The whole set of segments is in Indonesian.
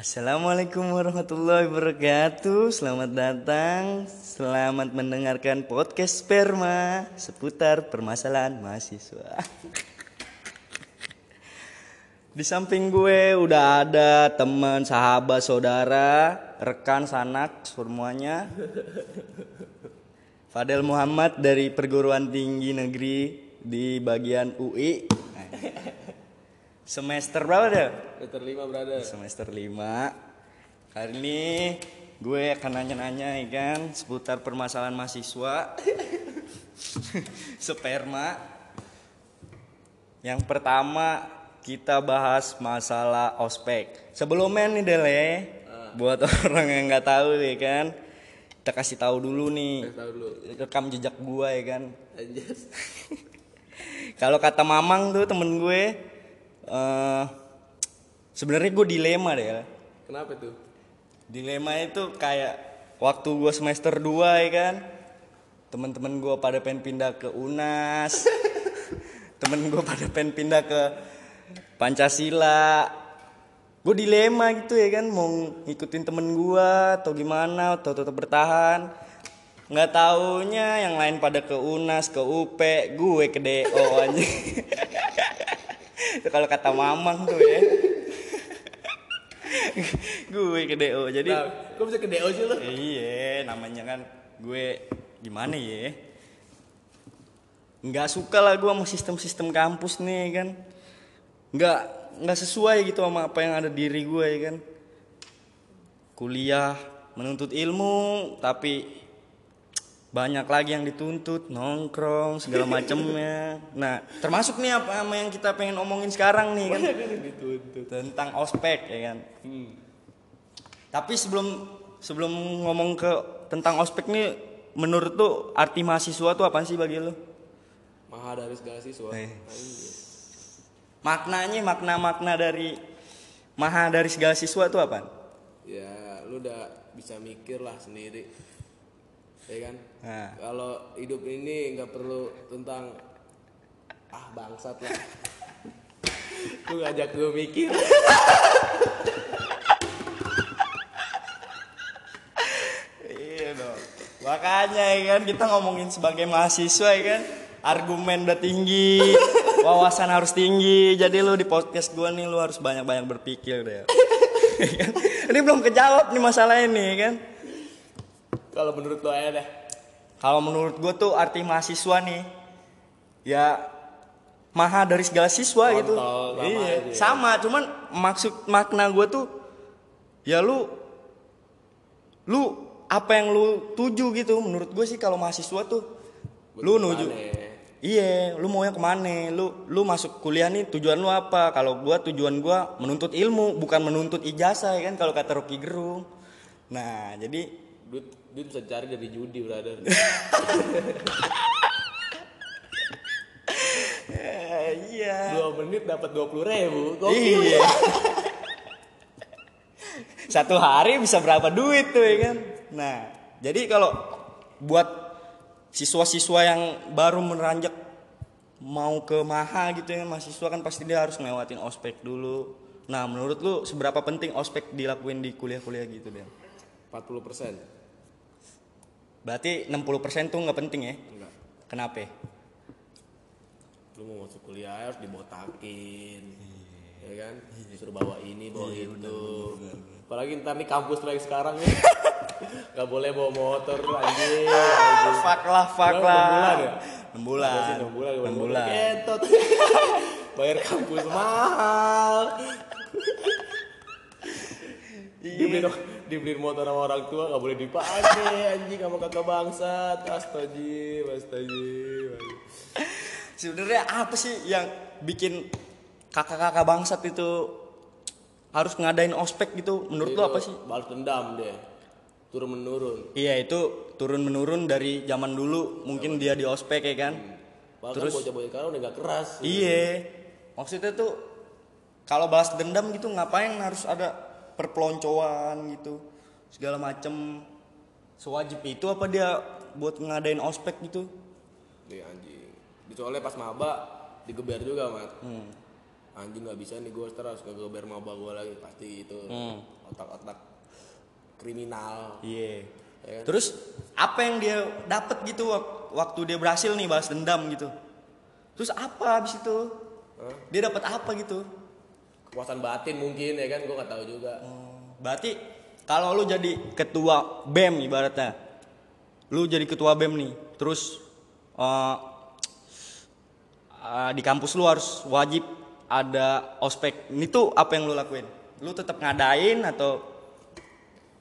Assalamualaikum warahmatullahi wabarakatuh. Selamat datang Selamat mendengarkan podcast Sperma Seputar permasalahan mahasiswa. Di samping gue udah ada teman, sahabat, saudara Rekan, sanak, semuanya. Fadel Muhammad dari perguruan tinggi negeri di bagian UI Semester berapa deh? Semester 5 brother. Semester 5 Kali ini gue akan nanya-nanya ya kan seputar permasalahan mahasiswa. Sperma. Yang pertama kita bahas masalah ospek. Sebelumnya nih Dele Buat orang yang nggak tahu ya kan Kita kasih tahu dulu nih. Tahu dulu. Rekam jejak gue ya kan. Kalau kata Mamang tuh temen gue eh Sebenarnya gue dilema deh ya Kenapa tuh? Dilema itu kayak waktu gue semester 2 ya kan. Temen-temen gue pada pengen pindah ke UNAS. Temen gue pada pengen pindah ke Pancasila. Gue dilema gitu ya kan mau ngikutin temen gue atau gimana atau tetap bertahan. Nggak taunya yang lain pada ke UNAS, ke UP, gue ke DO aja. Itu kalau kata Mamang tuh ya. gue ke DO. Jadi Nah, kok bisa ke DO sih lu? Iya, namanya kan gue gimana ya? Nggak suka lah gue sama sistem-sistem kampus nih kan. Nggak nggak sesuai gitu sama apa yang ada di diri gue ya kan. Kuliah menuntut ilmu tapi banyak lagi yang dituntut nongkrong segala macemnya nah termasuk nih apa sama yang kita pengen omongin sekarang nih kan Dituntut tentang ospek ya kan hmm. tapi sebelum sebelum ngomong ke tentang ospek nih, menurut tuh arti mahasiswa tuh apa sih bagi lo? Maha dari segala siswa Eh. Anjir. Maknanya makna-makna dari maha dari segala siswa tuh apa? Ya lu udah bisa mikir lah sendiri Ya kan? Nah. Kalau hidup ini nggak perlu tentang Ah bangsat lah Lu ngajak gue mikir Iya dong. Makanya ya kan kita ngomongin sebagai mahasiswa ya kan argumen udah tinggi, wawasan harus tinggi. Jadi lu di podcast gua nih lu harus banyak-banyak berpikir deh. Ya kan? ini belum kejawab nih masalah ini ya kan. Kalau menurut lo aja deh Kalau menurut gue tuh arti mahasiswa nih ya maha dari segala siswa gitu. Kontol, sama iya, aja ya. sama. Cuman maksud makna gue tuh ya lu lu apa yang lu tuju gitu. Menurut gue sih kalau mahasiswa tuh lu nuju. Aneh. Iya, lu maunya ke mana? Lu lu masuk kuliah nih tujuan lu apa? Kalau gua tujuan gua menuntut ilmu, bukan menuntut ijazah ya kan kalau kata Rocky Gerung. Nah, jadi Duit, bisa cari dari judi brother eh, iya. Dua menit dapat dua puluh ribu Iya. Satu hari bisa berapa duit tuh ya kan? Nah, jadi kalau buat siswa-siswa yang baru meranjak mau ke Maha gitu ya, mahasiswa kan pasti dia harus ngelewatin ospek dulu. Nah, menurut lu seberapa penting ospek dilakuin di kuliah-kuliah gitu, Dan? 40 persen Berarti 60% tuh nggak penting ya? Enggak Kenapa? Lu mau masuk kuliah harus dibotakin Ya kan Disuruh bawa ini bawa itu Apalagi ntar nih kampus lagi sekarang nih Gak boleh bawa motor anjing. Fuck lah, fuck lah. enam bulan ya? 6 bulan. Apa sih, enam bulan, Enam enam bulan. Ketot. Bayar kampus mahal. Dibeliin, dibeliin motor sama orang tua gak boleh dipakai anjing sama kakak bangsat. Astagfirullah, astagfirullah. Sebenarnya apa sih yang bikin kakak-kakak bangsat itu harus ngadain ospek gitu? Menurut lu apa sih? Balas dendam dia. Turun menurun. Iya itu turun menurun dari zaman dulu mungkin dia di ospek ya kan? Bahkan Terus- bocah-bocah sekarang udah gak keras. Iya. Maksudnya tuh kalau balas dendam gitu ngapain harus ada perpeloncoan gitu segala macem sewajib itu apa dia buat ngadain ospek gitu? Nih anjing. Soalnya pas maba digeber juga mat. Hmm. anjing nggak bisa nih gue terus ke geber maba gue lagi pasti itu Hmm. otak-otak kriminal Iya. ya kan? Terus apa yang dia dapat gitu wak- waktu dia berhasil nih balas dendam gitu? Terus apa habis itu? Hah? Dia dapat apa gitu? Kepuasan batin mungkin ya kan gue nggak tahu juga Berarti kalau lu jadi ketua BEM ibaratnya. Lu jadi ketua BEM nih, terus eh, eh, di kampus lu harus wajib ada ospek. Ini tuh apa yang lu lakuin? Lu tetap ngadain atau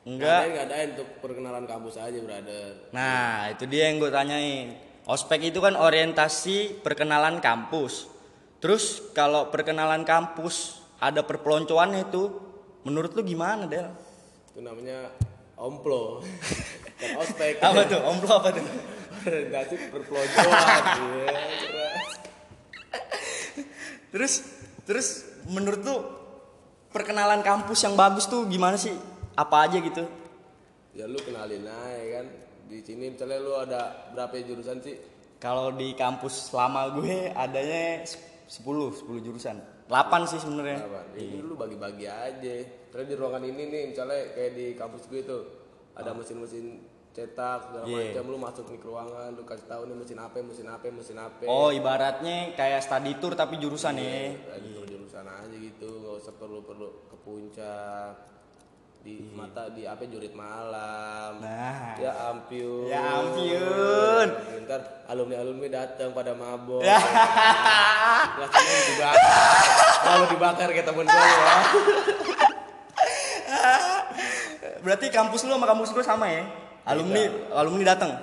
enggak? Ngadain ngadain untuk perkenalan kampus aja brother Nah, itu dia yang gue tanyain. Ospek itu kan orientasi perkenalan kampus. Terus kalau perkenalan kampus ada perpeloncoannya itu, menurut lu gimana, Del? itu namanya omplo ospek Apa tuh? Omplo apa tuh? orientasi perpeloncoan ya. Terus terus menurut lu perkenalan kampus yang bagus tuh gimana sih? Apa aja gitu? ya lu kenalin aja kan di sini misalnya lu ada berapa jurusan sih Kalau di kampus lama gue adanya 10, 10 jurusan. 8 sih sebenarnya. Ini lu bagi-bagi aja. Terus di ruangan ini nih, misalnya kayak di kampus gue tuh ada mesin-mesin cetak segala Ah. Iya. macam. Lu masuk nih ke ruangan, lu kasih tahu nih mesin apa, mesin apa, mesin apa. Oh, ibaratnya kayak study tour tapi jurusan ya. Lagi ke jurusan aja gitu, nggak usah perlu-perlu ke puncak. Di mata di apa jurit malam. Iya. Nah. Ya ampun. Ya ampun. Ntar alumni-alumni datang pada mabok. Ya. Seneng dibakar. Lalu dibakar kayak temen gue ya. Berarti kampus lu sama kampus gue sama ya? Alumni alumni datang.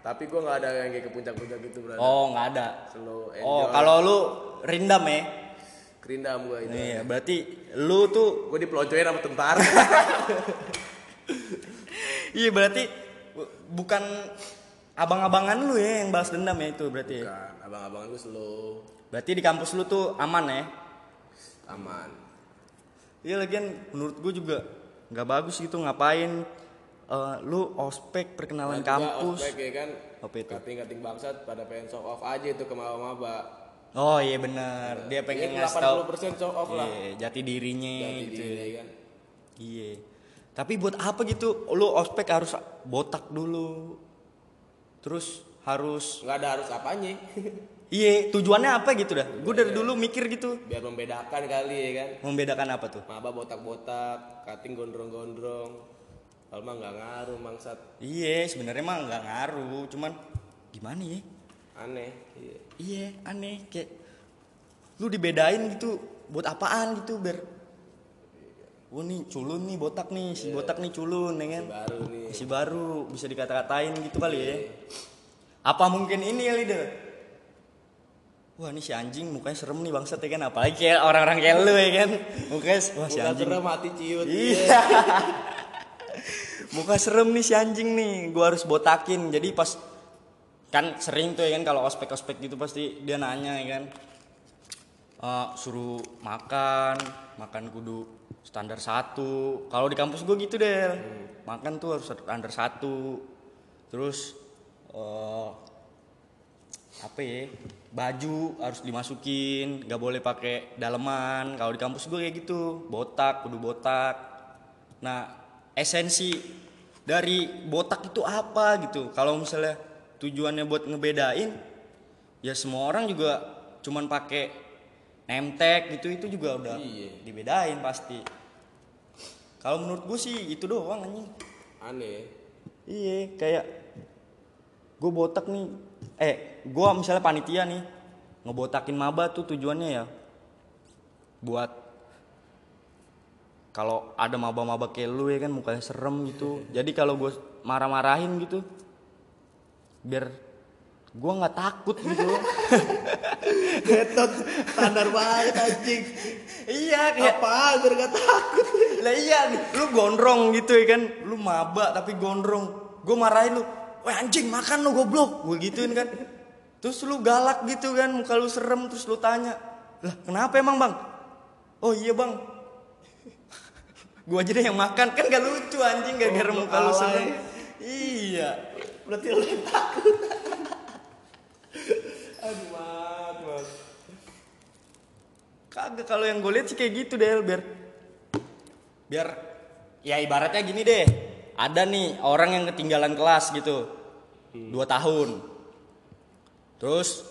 Tapi gue nggak ada yang kayak ke puncak-puncak gitu berarti. Oh, nggak ada. Slow enjoy. Oh, kalau lu rindam ya? kerindam gue itu. Iya, berarti lu tuh Gue dipeloncoin sama tentara. iya berarti bu- bukan abang-abangan lu ya yang balas dendam ya itu berarti. ya? kan, abang-abangan gue slow, Berarti di kampus lu tuh aman ya? aman. Iya lagian menurut gue juga nggak bagus gitu ngapain eh, lu ospek perkenalan juga kampus. ospek ya kan. Apa itu? Kating-kating bangsat pada pengen show off aja itu ke maba-maba. Oh iya benar, dia pengen Iya, ngasih tahu 80% show off lah. Iya, jati dirinya gitu. diri kan. Iya. Tapi buat apa gitu? Lu ospek harus botak dulu. Terus harus Nggak ada harus apanya. Iya, tujuannya apa gitu dah? Gue dari dulu mikir gitu. Biar membedakan kali ya kan. Membedakan apa tuh? Maba botak-botak, kating gondrong-gondrong. Kalau mah nggak ngaruh mangsat. Iya, sebenarnya mah nggak ngaruh, cuman gimana ya? Aneh. Iya. Iya, aneh kayak lu dibedain gitu buat apaan gitu biar Wah nih culun nih botak nih, si botak nih culun ya kan? Baru nih. Masih baru bisa dikata-katain gitu kali ya. Apa mungkin ini ya leader? Wah ini si anjing mukanya serem nih bangsat ya kan apalagi kayak orang-orang kayak lu ya kan mukanya wah si Muka anjing serem hati ciut. iya muka serem nih si anjing nih gua harus botakin jadi pas kan sering tuh ya kan kalau ospek-ospek gitu pasti dia nanya ya kan Eh, suruh makan makan kudu standar satu. Kalau di kampus gue gitu deh makan tuh harus standar satu. Terus eh apa ya baju harus dimasukin nggak boleh pakai daleman. Kalau di kampus gue kayak gitu botak kudu botak. Nah esensi dari botak itu apa gitu? Kalau misalnya tujuannya buat ngebedain ya semua orang juga cuman pakai nemtek gitu itu juga udah Iya. dibedain pasti kalau menurut gue sih itu doang anjing Aneh. Iya, kayak gue botak nih. Eh, gue misalnya panitia nih ngebotakin maba tuh tujuannya ya buat kalau ada maba-maba kayak lu ya kan mukanya serem gitu. Jadi kalau gue marah-marahin gitu biar gue nggak takut gitu. Ketot standar banget anjing. iya kayak Apa biar gak takut. lah iya nih lu gondrong gitu ya kan? Lu maba tapi gondrong. Gue marahin lu wah anjing makan lu goblok. Gue gituin kan. Terus lu galak gitu kan muka lu serem terus lu tanya lah kenapa emang bang? Oh iya bang. Gue aja deh yang makan. Kan gak lucu anjing gak gara Goblok muka lu serem. Iya. Berarti lu takut. Aduh, mat, mat. Kagak kalau yang gue lihat sih kayak gitu deh biar biar ya ibaratnya gini deh. Ada nih orang yang ketinggalan kelas gitu. Dua tahun. Terus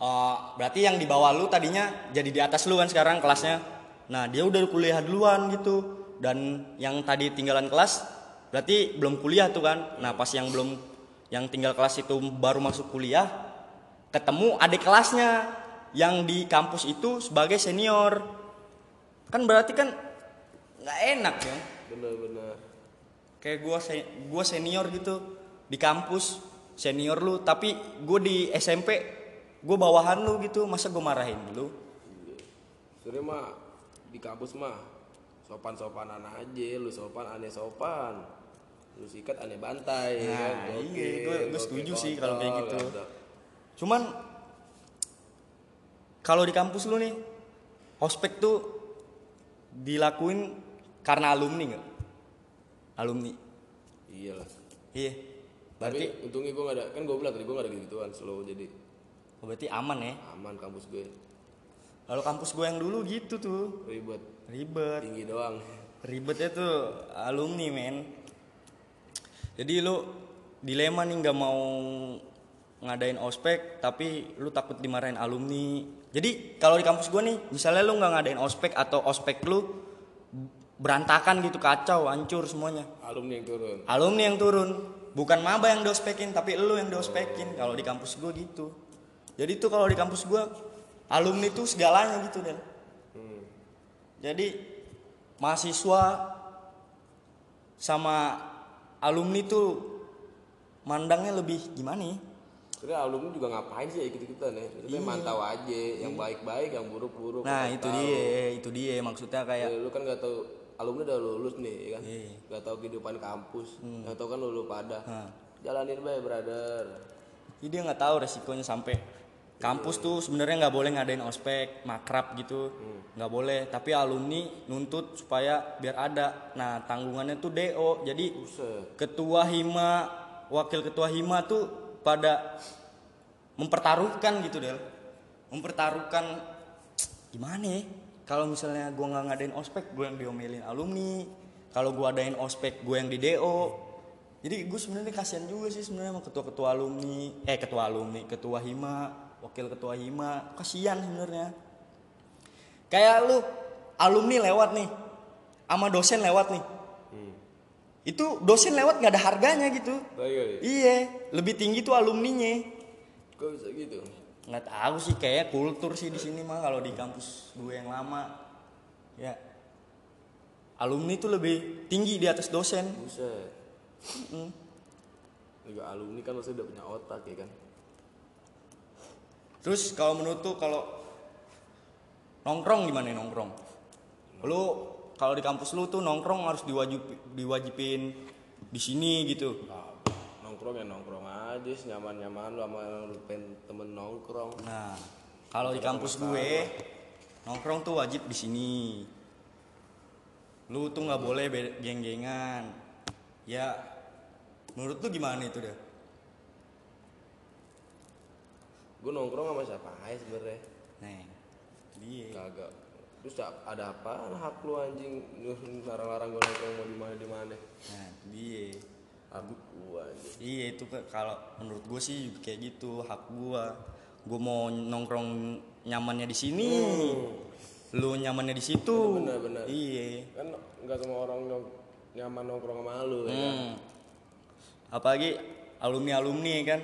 eh, berarti yang di bawah lu tadinya jadi di atas lu kan sekarang kelasnya. Nah, dia udah kuliah duluan gitu. Dan yang tadi tinggalan kelas berarti belum kuliah tuh kan. Nah, pas yang belum yang tinggal kelas itu baru masuk kuliah, ketemu adik kelasnya yang di kampus itu sebagai senior. Kan berarti kan nggak enak ya? Bener-bener kayak gua se- gua senior gitu di kampus senior lu. Tapi gue di SMP gue bawahan lu gitu. Masa gue marahin lu? Sebenernya mah di kampus mah sopan-sopanan aja lu sopan aneh sopan lu sikat aneh bantai Nah, kan? iya, Gokil, gua- gua gokil, setuju sih kalau kayak gitu. cuman kalau di kampus lu nih ospek tuh dilakuin karena alumni nggak? Alumni. Iya lah iya. Tapi berarti untungnya gue gak ada kan gue bilang tadi gue gak ada gitu-gituan slow jadi oh, berarti aman ya? Aman kampus gue. Kalau kampus gue yang dulu gitu tuh. Ribet. Ribet. Tinggi doang. Ribetnya tuh alumni men jadi lu dilema nih nggak mau ngadain ospek tapi lu takut dimarahin alumni. Jadi kalau di kampus gue nih misalnya lu nggak ngadain ospek atau ospek lu berantakan gitu kacau hancur semuanya. Alumni yang turun. Alumni yang turun. Bukan maba yang diospekin tapi lu yang diospekin. Kalau di kampus gue gitu. Jadi tuh kalau di kampus gue alumni tuh segalanya gitu dan hmm. jadi mahasiswa sama alumni tuh mandangnya lebih gimana ya? Sebenernya alumni juga ngapain sih ikut-ikutan ya Maksudnya mantau aja Yang baik-baik, yang buruk-buruk Iya. Nah itu tahu. dia, itu dia maksudnya kayak Ya, Lu kan gak tahu Alumni udah lulus nih ya kan Iya. Gak tahu kehidupan kampus Yang tahu kan lu, lu pada Nah. Jalanin baik brother Jadi dia nggak tahu resikonya sampai kampus tuh sebenarnya nggak boleh ngadain ospek makrab gitu. Nggak boleh. Tapi alumni nuntut supaya biar ada. Nah tanggungannya tuh do jadi Buset. ketua hima wakil ketua hima tuh pada mempertaruhkan gitu del. Mempertaruhkan gimana ya? Kalau misalnya gua nggak ngadain ospek gue yang diomelin alumni. Kalau gua adain ospek gue yang di do jadi gue sebenarnya kasihan juga sih sebenarnya sama ketua-ketua alumni. Eh ketua alumni ketua hima wakil ketua hima. Kasihan sebenarnya. Kayak lu alumni lewat nih sama dosen lewat nih. Hmm. itu dosen lewat nggak ada harganya gitu. Iya lebih tinggi tuh alumninya. Kok bisa gitu? Nggak tahu sih kayak kultur sih di sini mah kalau di kampus gue yang lama. Ya. Alumni tuh lebih tinggi di atas dosen. Buset. Juga alumni kan maksudnya udah punya otak ya kan terus kalau menurut tuh kalau nongkrong gimana nongkrong? Lu kalau di kampus lu tuh nongkrong harus diwajib diwajibin di sini gitu. Nah, nongkrong ya nongkrong aja nyaman nyaman lu sama lu temen nongkrong. Nah kalau di kampus gue nongkrong tuh wajib di sini. Lu tuh nggak boleh geng-gengan. Ya menurut lu gimana itu deh gue nongkrong sama siapa aja sebenernya Nih, dia. kagak terus ya- ada apa hak lu anjing larang-larang gue nongkrong mau di mana di mana Nah, dia. hak gua anjing Iya itu ke- kalau menurut gue sih juga kayak gitu hak gua. Gue mau nongkrong nyamannya di sini. Lu nyamannya di situ. Bener, bener, bener. Iya. kan nggak semua orang nong- nyaman nongkrong sama lu ya kan Hmm. Apalagi alumni alumni kan.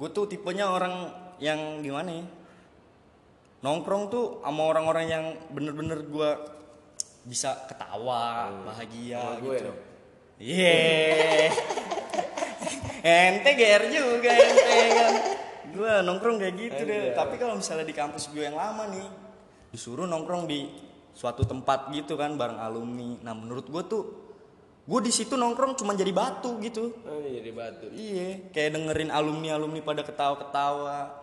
Gue tuh tipenya orang yang gimana ya? Nongkrong tuh sama orang-orang yang bener-bener gua bisa ketawa, bahagia Sama gue gitu. dong. Iya. ente GR juga ente kan. Gue nongkrong kayak gitu deh. Tapi kalau misalnya di kampus gue yang lama nih, disuruh nongkrong di suatu tempat gitu kan bareng alumni. Nah menurut gue tuh, gue di situ nongkrong cuma jadi batu gitu. Ah, ini jadi batu Iya, kayak dengerin alumni alumni pada ketawa-ketawa.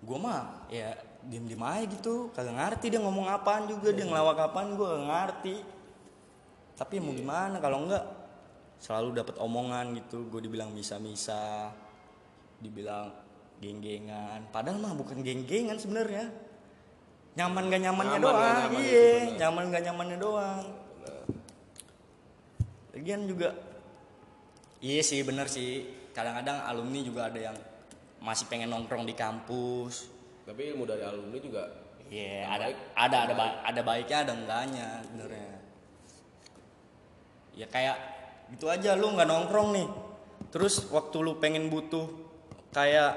Gue mah ya diem diem aja gitu, kagak ngerti dia ngomong apaan juga, dia ngelawak apaan gue gak ngerti. Tapi ya mau gimana kalau enggak selalu dapat omongan gitu, gue dibilang misa-misa, dibilang geng-gengan. Padahal mah bukan geng-gengan sebenarnya. nyaman gak nyamannya Nyaman doang gak nyaman iya itu bener. nyaman gak nyamannya doang. Lagian juga iya sih bener sih kadang-kadang alumni juga ada yang masih pengen nongkrong di kampus tapi ilmu dari alumni juga Iya, Yang ada baik, ada ada ba- ada baiknya ada enggaknya sebenarnya. Ya kayak gitu aja lu nggak nongkrong nih. Terus waktu lu pengen butuh kayak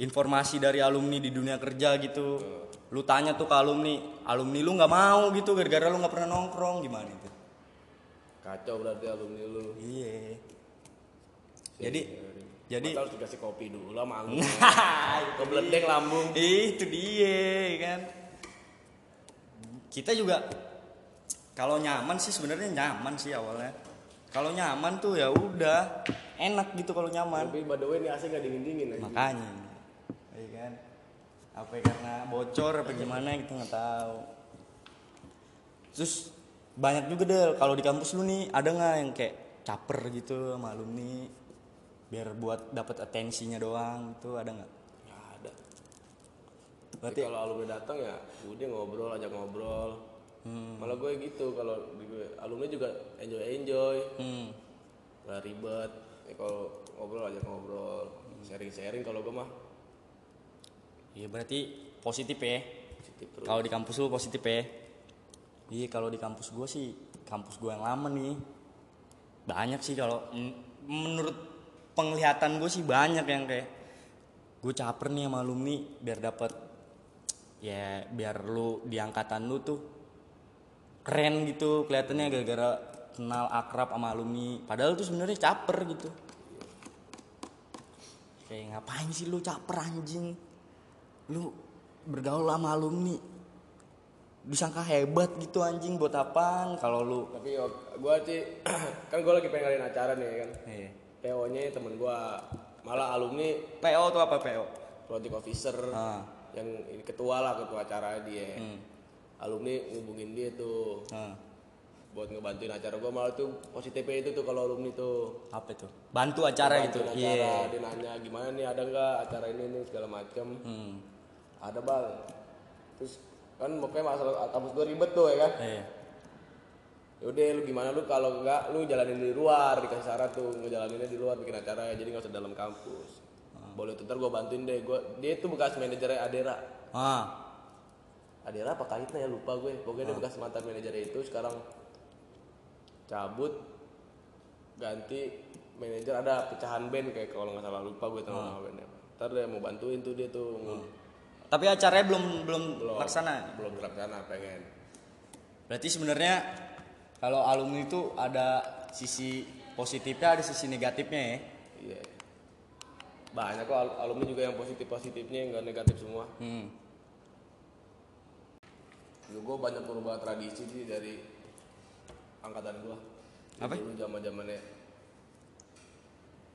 informasi dari alumni di dunia kerja gitu. Lu tanya tuh ke alumni, alumni lu nggak mau gitu gara-gara lu nggak pernah nongkrong gimana itu? Kacau berarti alumni lu. Iya. Jadi jadi Masa harus dikasih kopi dulu lah manggung. Kebeledeng lambung. Itu dia kan. Kita juga kalau nyaman sih sebenarnya nyaman sih awalnya. Kalau nyaman tuh ya udah enak gitu kalau nyaman. Tapi by the way ini AC gak dingin dingin aja makanya iya kan. Apa karena bocor apa gimana kita nggak tahu. Terus banyak juga deh kalau di kampus lu nih ada nggak yang kayak caper gitu sama alumni biar buat dapat atensinya doang? Itu ada nggak? Ya ada. Berarti Tapi kalau alumni datang ya udah ngobrol ajak ngobrol. Hmm. malah gue gitu kalau di gue alumni juga enjoy enjoy hmm, nggak ribet. Ya, kalau ngobrol ajak ngobrol. Sharing sharing kalau gue mah. Iya berarti positif ya. positif terus. Kalau di kampus lu positif ya. Iya kalau di kampus gua sih kampus gua yang lama nih. Banyak sih kalau menurut penglihatan gue sih banyak yang kayak gue caper nih sama alumni biar dapat ya biar lu di angkatan lu tuh keren gitu kelihatannya gara-gara kenal akrab sama alumni. Padahal tuh sebenarnya caper gitu. Kayak ngapain sih lu caper anjing? Lu bergaul sama alumni disangka hebat gitu anjing buat apaan? Kalau lu. Tapi gue sih kan gue lagi pengen ngadain acara nih kan? Eh, PO nya temen gue malah alumni PO tuh apa PO project officer. Ah. yang ini ketua lah ketua acara dia. Hmm. alumni ngubungin dia tuh. Nah, buat ngebantuin acara gue malah tuh positif itu tuh kalau alumni tuh. Apa itu? Bantu acara gitu iya. acara dia nanya gimana nih ada nggak acara ini nih segala macem? Hmm. ada bang terus kan pokoknya masalah kampus gue ribet tuh ya kan? Eh. yaudah lu gimana? Lu kalau enggak lu jalanin di luar dikasih syarat tuh ngejalaninnya di luar bikin acara ya jadi nggak usah dalam kampus. Boleh tuh ntar gue bantuin deh. Gua dia tuh bekas manajernya Adera. Ah. Adera apa Kahitna ya? Lupa gue. Pokoknya dia bekas mantan manajernya itu sekarang cabut ganti manajer. Ada pecahan band kayak kalau nggak salah lupa gue tahu nama bandnya ntar dia mau bantuin tuh dia tuh tapi acaranya belum belum belum. laksana. Belum terlaksana pengen. Berarti sebenarnya kalau alumni itu ada sisi positifnya ada sisi negatifnya ya? Iya. Banyak kok al- alumni juga yang positif positifnya nggak negatif semua. Hmm. gue banyak perubahan tradisi sih dari angkatan gue Apa? dulu zaman zamannya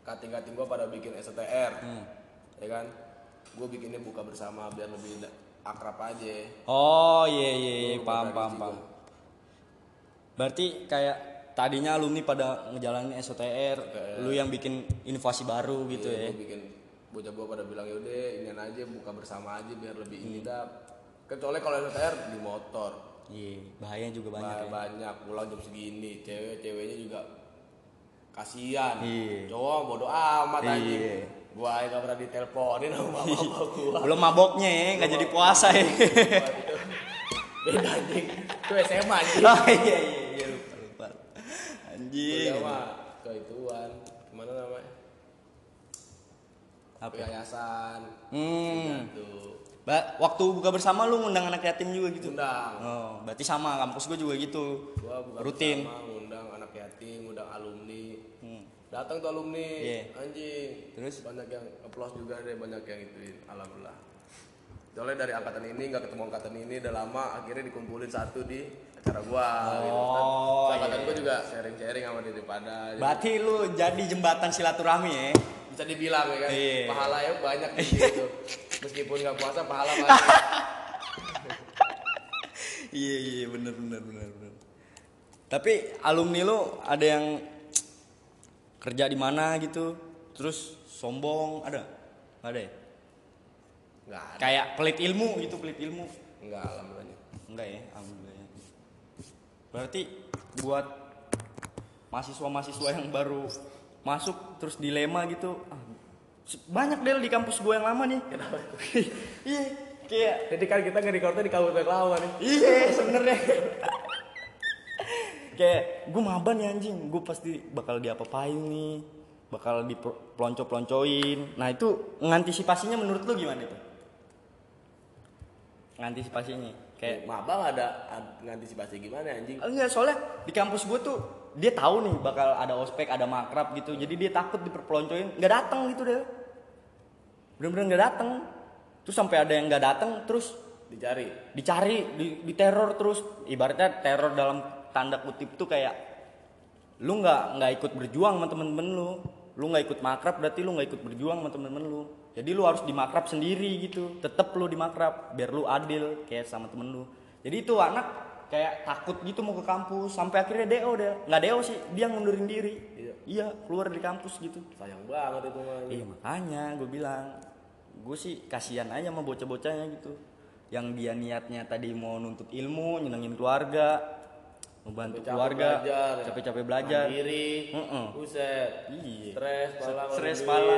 kating kating gue pada bikin STR Hmm. ya kan gue bikinnya buka bersama biar lebih akrab aja. Oh iya iya iya paham paham paham. Berarti kayak tadinya alumni pada ngejalanin SOTR, lu yang bikin inovasi baru gitu ya? Iya, gue bikin bocah gue pada bilang yaudah ini aja buka bersama aja biar lebih Hmm. ini dah kecuali kalau STR di motor. Iya bahaya juga banyak banyak, ya. banyak pulang jam segini cewek ceweknya juga kasihan. Iya. cowok bodo amat Iya. anjing gua aja gak pernah diteleponin sama bapak gua. belum maboknya ya nggak jadi puasa ya beda anjing. Itu SMA anjing. Oh iya iya iya lupa lupa. Anjing. Kuliah mah ke ituan gimana namanya? Apa? Yayasan. Hmm. Ba- waktu buka bersama lu ngundang anak yatim juga gitu? Undang oh berarti sama kampus gue juga gitu. Gua buka rutin. bersama, ngundang anak yatim ngundang alumni. Datang tuh alumni. Iya. anjing. Terus? banyak yang applause juga deh banyak yang ituin. Alhamdulillah. Soalnya dari angkatan ini nggak ketemu angkatan ini udah lama akhirnya dikumpulin satu di acara gua gitu. Oh, Terus angkatan iya, gua juga sharing sharing sama dia pada berarti lu jadi jembatan silaturahmi ya? Bisa dibilang ya kan? Iya. pahala ya banyak di situ. Meskipun nggak puasa pahala banyak. Iya iya bener bener bener bener. Tapi alumni lu ada yang kerja di mana gitu terus sombong ada? Nggak ada ya? Nggak ada. kayak pelit ilmu gitu pelit ilmu. Enggak alhamdulillah. enggak ya? Alhamdulillah. Berarti buat mahasiswa-mahasiswa yang baru masuk terus dilema gitu ah, banyak del di kampus gue yang lama nih. Iya kayak Jadi kan kita nge-recordnya di kabupaten lama nih. iya sebenarnya kayak gue maba nih anjing. Gue pasti bakal diapa-apain nih. Bakal dipelonco-peloncoin. Nah itu ngantisipasinya menurut lu gimana itu? Ngantisipasinya kayak Kayak maba nggak ada ad- ngantisipasi gimana anjing. enggak soalnya di kampus gue tuh dia tahu nih bakal ada ospek ada makrab gitu. Jadi dia takut diperpeloncoin. Nggak datang gitu deh. Bener-bener nggak datang terus sampai ada yang nggak datang terus Dicari. dicari di, di teror terus. Ibaratnya teror dalam tanda kutip tuh kayak lu nggak nggak ikut berjuang sama temen-temen lu. Lu nggak ikut makrab berarti lu nggak ikut berjuang sama temen-temen lu. Jadi lu harus dimakrab sendiri gitu. Tetep lu dimakrab biar lu adil kayak sama temen lu. Jadi itu anak kayak takut gitu mau ke kampus sampai akhirnya do deh. Nggak do sih dia ngundurin diri. Iya. iya keluar dari kampus gitu. Sayang banget itu mah. Iya makanya gue bilang gue sih kasihan aja sama bocah-bocahnya gitu. Yang dia niatnya tadi mau nuntut ilmu nyenengin keluarga membantu Capek-capek keluarga ya. capek-capek belajar Mandiri. Heeh. Buset. Iya. Stres pala stres pala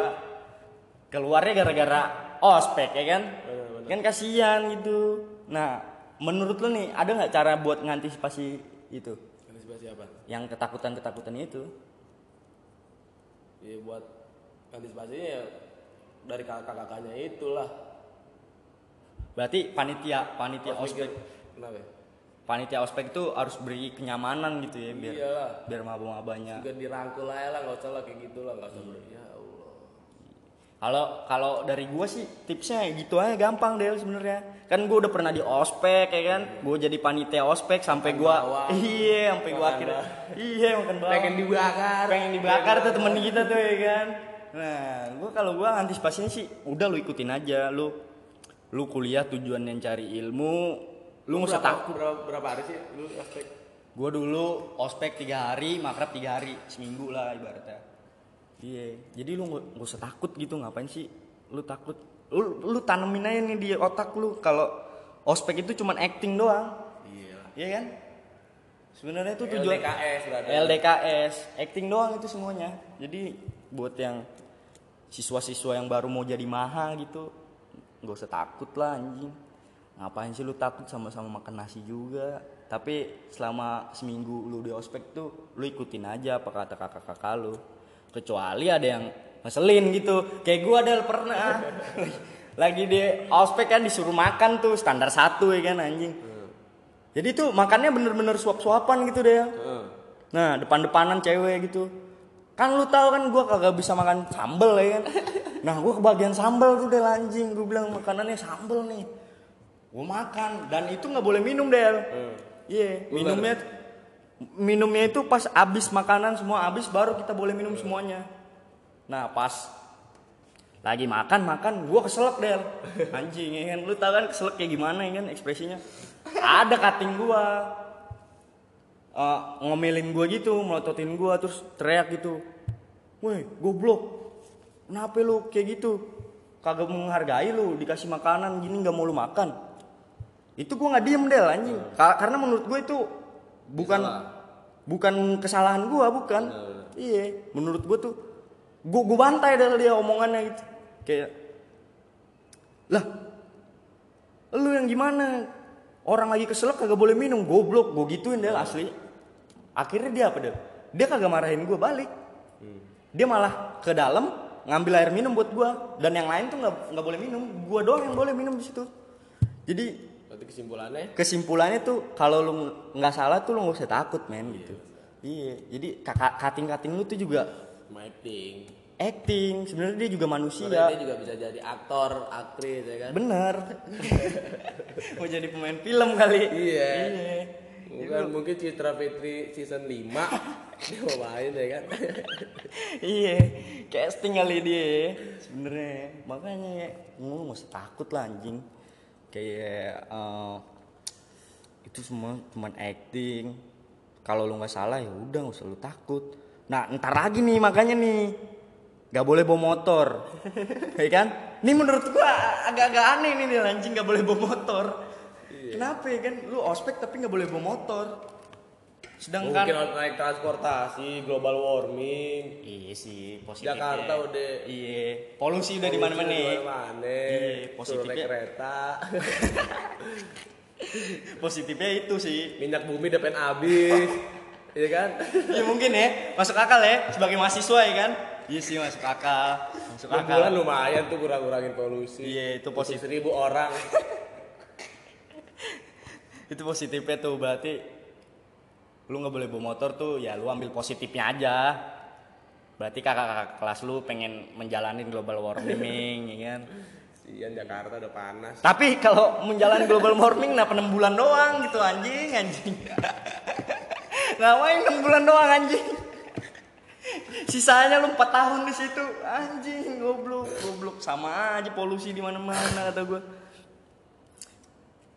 keluarnya gara-gara ospek ya kan kan kasihan gitu nah menurut lu nih ada nggak cara buat ngantisipasi itu Antisipasi apa? yang ketakutan-ketakutan itu Ya buat antisipasinya ya dari kakak-kakaknya itulah. berarti panitia panitia ospek Kenapa? ya? Panitia ospek itu harus beri kenyamanan gitu ya biar Iyalah. biar maba-mabanya Juga dirangkul aja lah, nggak usah lah kayak gitu lah, nggak usah ber. Ya Allah. kalau kalau dari gua sih tipsnya gitu aja gampang deh sebenarnya kan gua udah pernah di ospek ya kan gua jadi panitia ospek sampai gua bawang. iya sampai gua Makan akhirnya iya makan bawang Pengen dibakar. pengen dibakar tuh temen kita tuh ya kan nah gua kalau gua antisipasinya sih udah lu ikutin aja lu lu kuliah tujuan yang cari ilmu lu nggak usah takut Berapa, berapa hari sih lu aspek? Gue dulu ospek tiga hari, makrab tiga hari, seminggu lah ibaratnya. Iya, jadi lu nggak nggak usah takut gitu, ngapain sih? Lu takut? Lu, lu tanemin aja nih di otak lu kalau ospek itu cuman acting doang, Iya. iya kan? Sebenarnya itu tujuan LDKS. LDKS, acting doang itu semuanya. Jadi buat yang siswa-siswa yang baru mau jadi maha gitu, nggak usah takut lah anjing. Ngapain sih lu takut sama-sama makan nasi juga? Tapi selama seminggu lu di ospek tuh, lu ikutin aja apa kata kakak-kakak lu. Kecuali ada yang ngeselin gitu. Kayak gua ada pernah. Lagi di ospek kan disuruh makan tuh standar satu ya kan anjing. Jadi tuh makannya bener-bener suap-suapan gitu deh. Heeh. Nah, depan-depanan cewek gitu. Kan lu tahu kan gua kagak bisa makan sambel ya kan. Nah, gua kebagian sambel tuh deh anjing. Gua bilang makanannya sambel nih. Gua makan dan itu nggak boleh minum Del. Iya, minumnya minumnya itu pas abis makanan semua abis baru kita boleh minum semuanya. Nah, pas lagi makan makan gua keselak Del. Anjing ya kan. Lu tahu kan keselak kayak gimana ya kan ekspresinya. Ada cutting gua eh, ngomelin gua gitu, melototin gua terus teriak gitu. Woi, goblok. Kenapa lu kayak gitu? Kagak menghargai lu, dikasih makanan gini nggak mau lu makan. Itu gua nggak diem del anjing. Ka- karena menurut gua itu bukan bukan kesalahan gua, bukan. Iya, menurut gua tuh gua gua bantai del dia omongannya gitu. Kayak lah lu yang gimana? Orang lagi keselak kagak boleh minum goblok. Gue gituin deh asli. Akhirnya dia apa deh dia kagak marahin gue balik. Dia malah ke dalam ngambil air minum buat gue dan yang lain tuh nggak nggak boleh minum. Gue doang yang boleh minum di situ. Jadi Berarti kesimpulannya? Kesimpulannya tuh kalau lu nggak salah tuh lu nggak usah takut men gitu. Iya jadi kakak kating kating lu tuh juga acting. acting sebenarnya dia juga manusia. Dia juga bisa jadi aktor, aktris ya kan. bener. Mau jadi pemain film kali. Iya. iya. Bukan mungkin Citra Fitri season 5 dia mau main ya kan. iya casting kali dia sebenarnya. Makanya lu nggak usah takut lah anjing kayak eh, itu semua cuman acting. Kalau lu nggak salah ya udah nggak usah lu takut. Nah ntar lagi nih makanya nih. Nggak boleh bawa motor. Ya kan? Ini menurut gua agak-agak aneh nih nih anjing nggak boleh bawa motor. Kenapa ya kan? Lu ospek tapi nggak boleh bawa motor sedangkan Mungkin naik transportasi, global warming. iya sih positifnya Jakarta udah iya polusi udah di mana-mana? Iya, Suruh naik positifnya. kereta. positifnya itu sih Minyak bumi udah pengen habis. Iya kan? ya mungkin ya masuk akal ya sebagai mahasiswa ya kan iya sih masuk akal masuk akal bulan lumayan tuh kurang-kurangin polusi. Iya, itu positif. Seribu orang. itu positifnya tuh berarti lu nggak boleh bawa motor tuh ya lu ambil positifnya aja. Berarti kakak-kakak kelas lu pengen menjalani global warming ya kan? Iya Jakarta udah panas. tapi kalau menjalani global warming kenapa 6 bulan doang gitu anjing anjing? Ngapain 6 bulan doang anjing? Sisanya lu 4 tahun di situ anjing goblok. Goblok sama aja polusi di mana-mana kata gua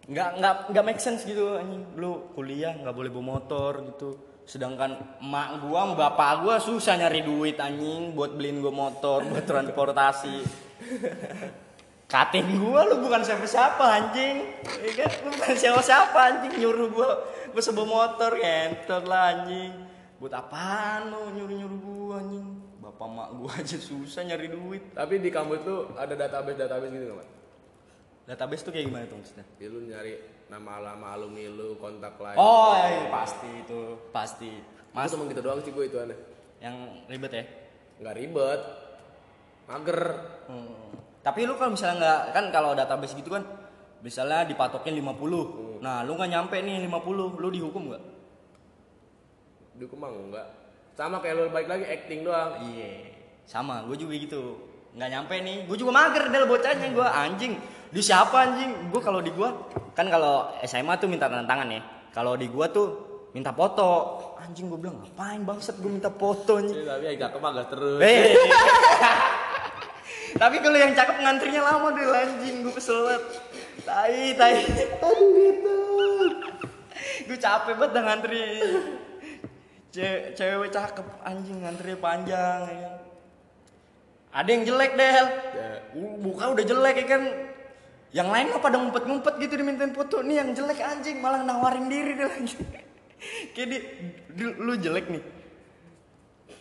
nggak nggak nggak make sense gitu anjing. Lu kuliah nggak boleh bawa motor gitu. Sedangkan emak gua sama bapak gua susah nyari duit anjing buat beliin gua motor buat transportasi. Kating gua lu bukan siapa-siapa anjing. Ya kan? Lu bukan siapa-siapa anjing. Nyuruh gua gua sebuah motor kentot lah anjing. Buat apaan lu nyuruh-nyuruh gua anjing? Bapak mak gua aja susah nyari duit. Tapi di kampus tuh ada database-database gitu nggak? Database tuh kayak gimana tuh maksudnya Ya lu nyari nama-nama alumni lu, kontak lain. oh iya, pasti itu pasti Mas temen kita doang sih gue itu aneh. yang ribet ya Nggak ribet. Mager. Hmm. Tapi lu kalau misalnya nggak kan kalau database gitu kan misalnya dipatokin 50. Nah, lu nggak nyampe nih 50, lu dihukum nggak? Dihukum enggak. Sama kayak lu balik lagi acting doang. Iya. Sama, gue juga gitu. Nggak nyampe nih, gue juga mager del bocahnya gue anjing. Di siapa anjing? Gue kalau di gua kan kalau SMA tuh minta tanda tangan ya. Kalau di gua tuh minta foto. Anjing gue bilang ngapain bangsat gue minta foto anjing. Iya, tapi agak kemagas terus. Eh. Tapi kalau yang cakep ngantrinya lama deh anjing gue kesel banget. Tai, tai. Aduh gitu. Gue capek banget ngantri. Ce cewek cakep anjing ngantri panjang ya. Ada yang jelek deh. Ya. Buka udah jelek ya kan. Yang lain mah pada ngumpet-ngumpet gitu dimintain foto. Nih yang jelek anjing malah nawarin diri deh lagi. Kayak di, di- lu jelek nih.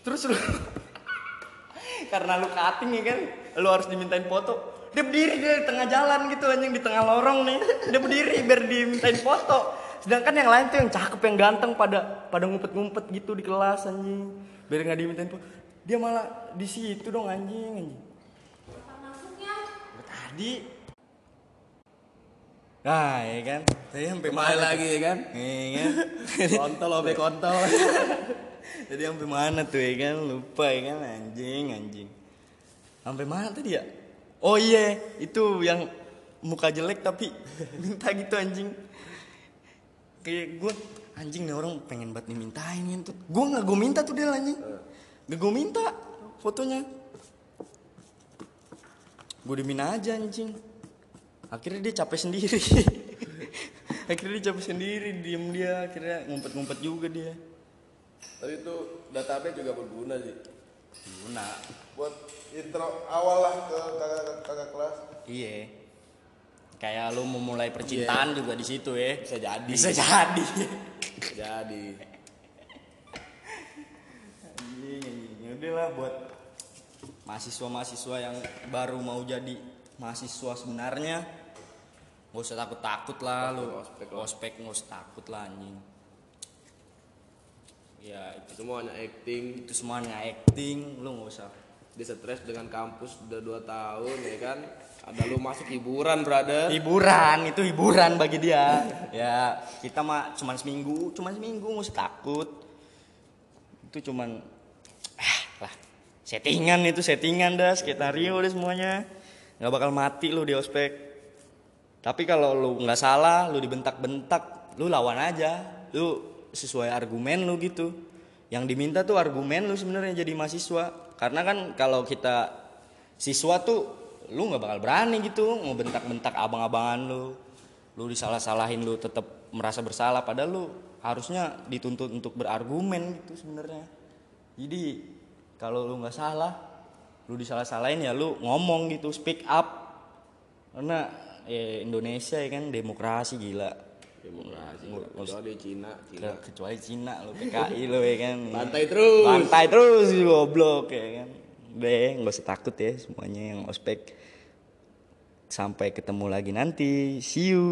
Terus lu karena lu cutting ya kan lu harus dimintain foto dia berdiri dia di tengah jalan gitu anjing di tengah lorong nih dia berdiri biar dimintain foto sedangkan yang lain tuh yang cakep yang ganteng pada pada ngumpet-ngumpet gitu di kelas anjing biar nggak dimintain foto dia malah di situ dong anjing anjing tadi nah ya kan saya sampai Kembali mana lagi ya kan? Iya kan Kontol obek kontol. Jadi sampai mana tuh ya kan? Lupa ya kan anjing anjing. Sampai mana tadi ya? Oh iya, itu yang muka jelek tapi minta gitu anjing. Kayak gue anjing nih orang pengen banget dimintain gitu. Gue nggak gue minta tuh dia anjing. Gak gue minta fotonya. Gue dimin aja anjing. Akhirnya dia capek sendiri. akhirnya dia capek sendiri, diem dia. Akhirnya ngumpet-ngumpet juga dia. Tapi itu database juga berguna sih. Guna. buat intro awal lah ke kakak kelas Iya. Kayak lu memulai percintaan juga di situ ya. Bisa jadi. Bisa jadi. Jadi. Udah lah buat mahasiswa-mahasiswa yang baru mau jadi mahasiswa sebenarnya gak usah takut-takut lah lu Ospek ospek nggak usah takut lah anjing ya itu, Semuanya acting. itu semuanya acting lu nggak usah Dia stres dengan kampus udah 2 tahun ya kan. Ada lu masuk hiburan, brother. hiburan itu hiburan bagi dia ya kita mah cuman seminggu cuman seminggu nggak usah takut itu cuman settingan itu settingan dah skenario deh semuanya. Nggak bakal mati lu di ospek. Tapi kalau lu nggak salah lu dibentak-bentak lu lawan aja. Lu sesuai argumen lu gitu. Yang diminta tuh argumen lu sebenarnya jadi mahasiswa. Karena kan kalau kita siswa tuh lu nggak bakal berani gitu ngebentak-bentak abang-abangan lu. Lu disalah-salahin lu tetap merasa bersalah. Padahal lu harusnya dituntut untuk berargumen gitu sebenarnya. Jadi kalau lu nggak salah lu disalah-salahin ya lu ngomong gitu speak up. Karena ya Indonesia ya kan demokrasi gila. Demokrasi. Kecuali di Cina, Cina. Ke- kecuali Cina lu PKI lu ya kan. Bantai terus. bantai terus goblok ya kan. Deh nggak usah takut ya semuanya yang ospek. Sampai ketemu lagi nanti. See you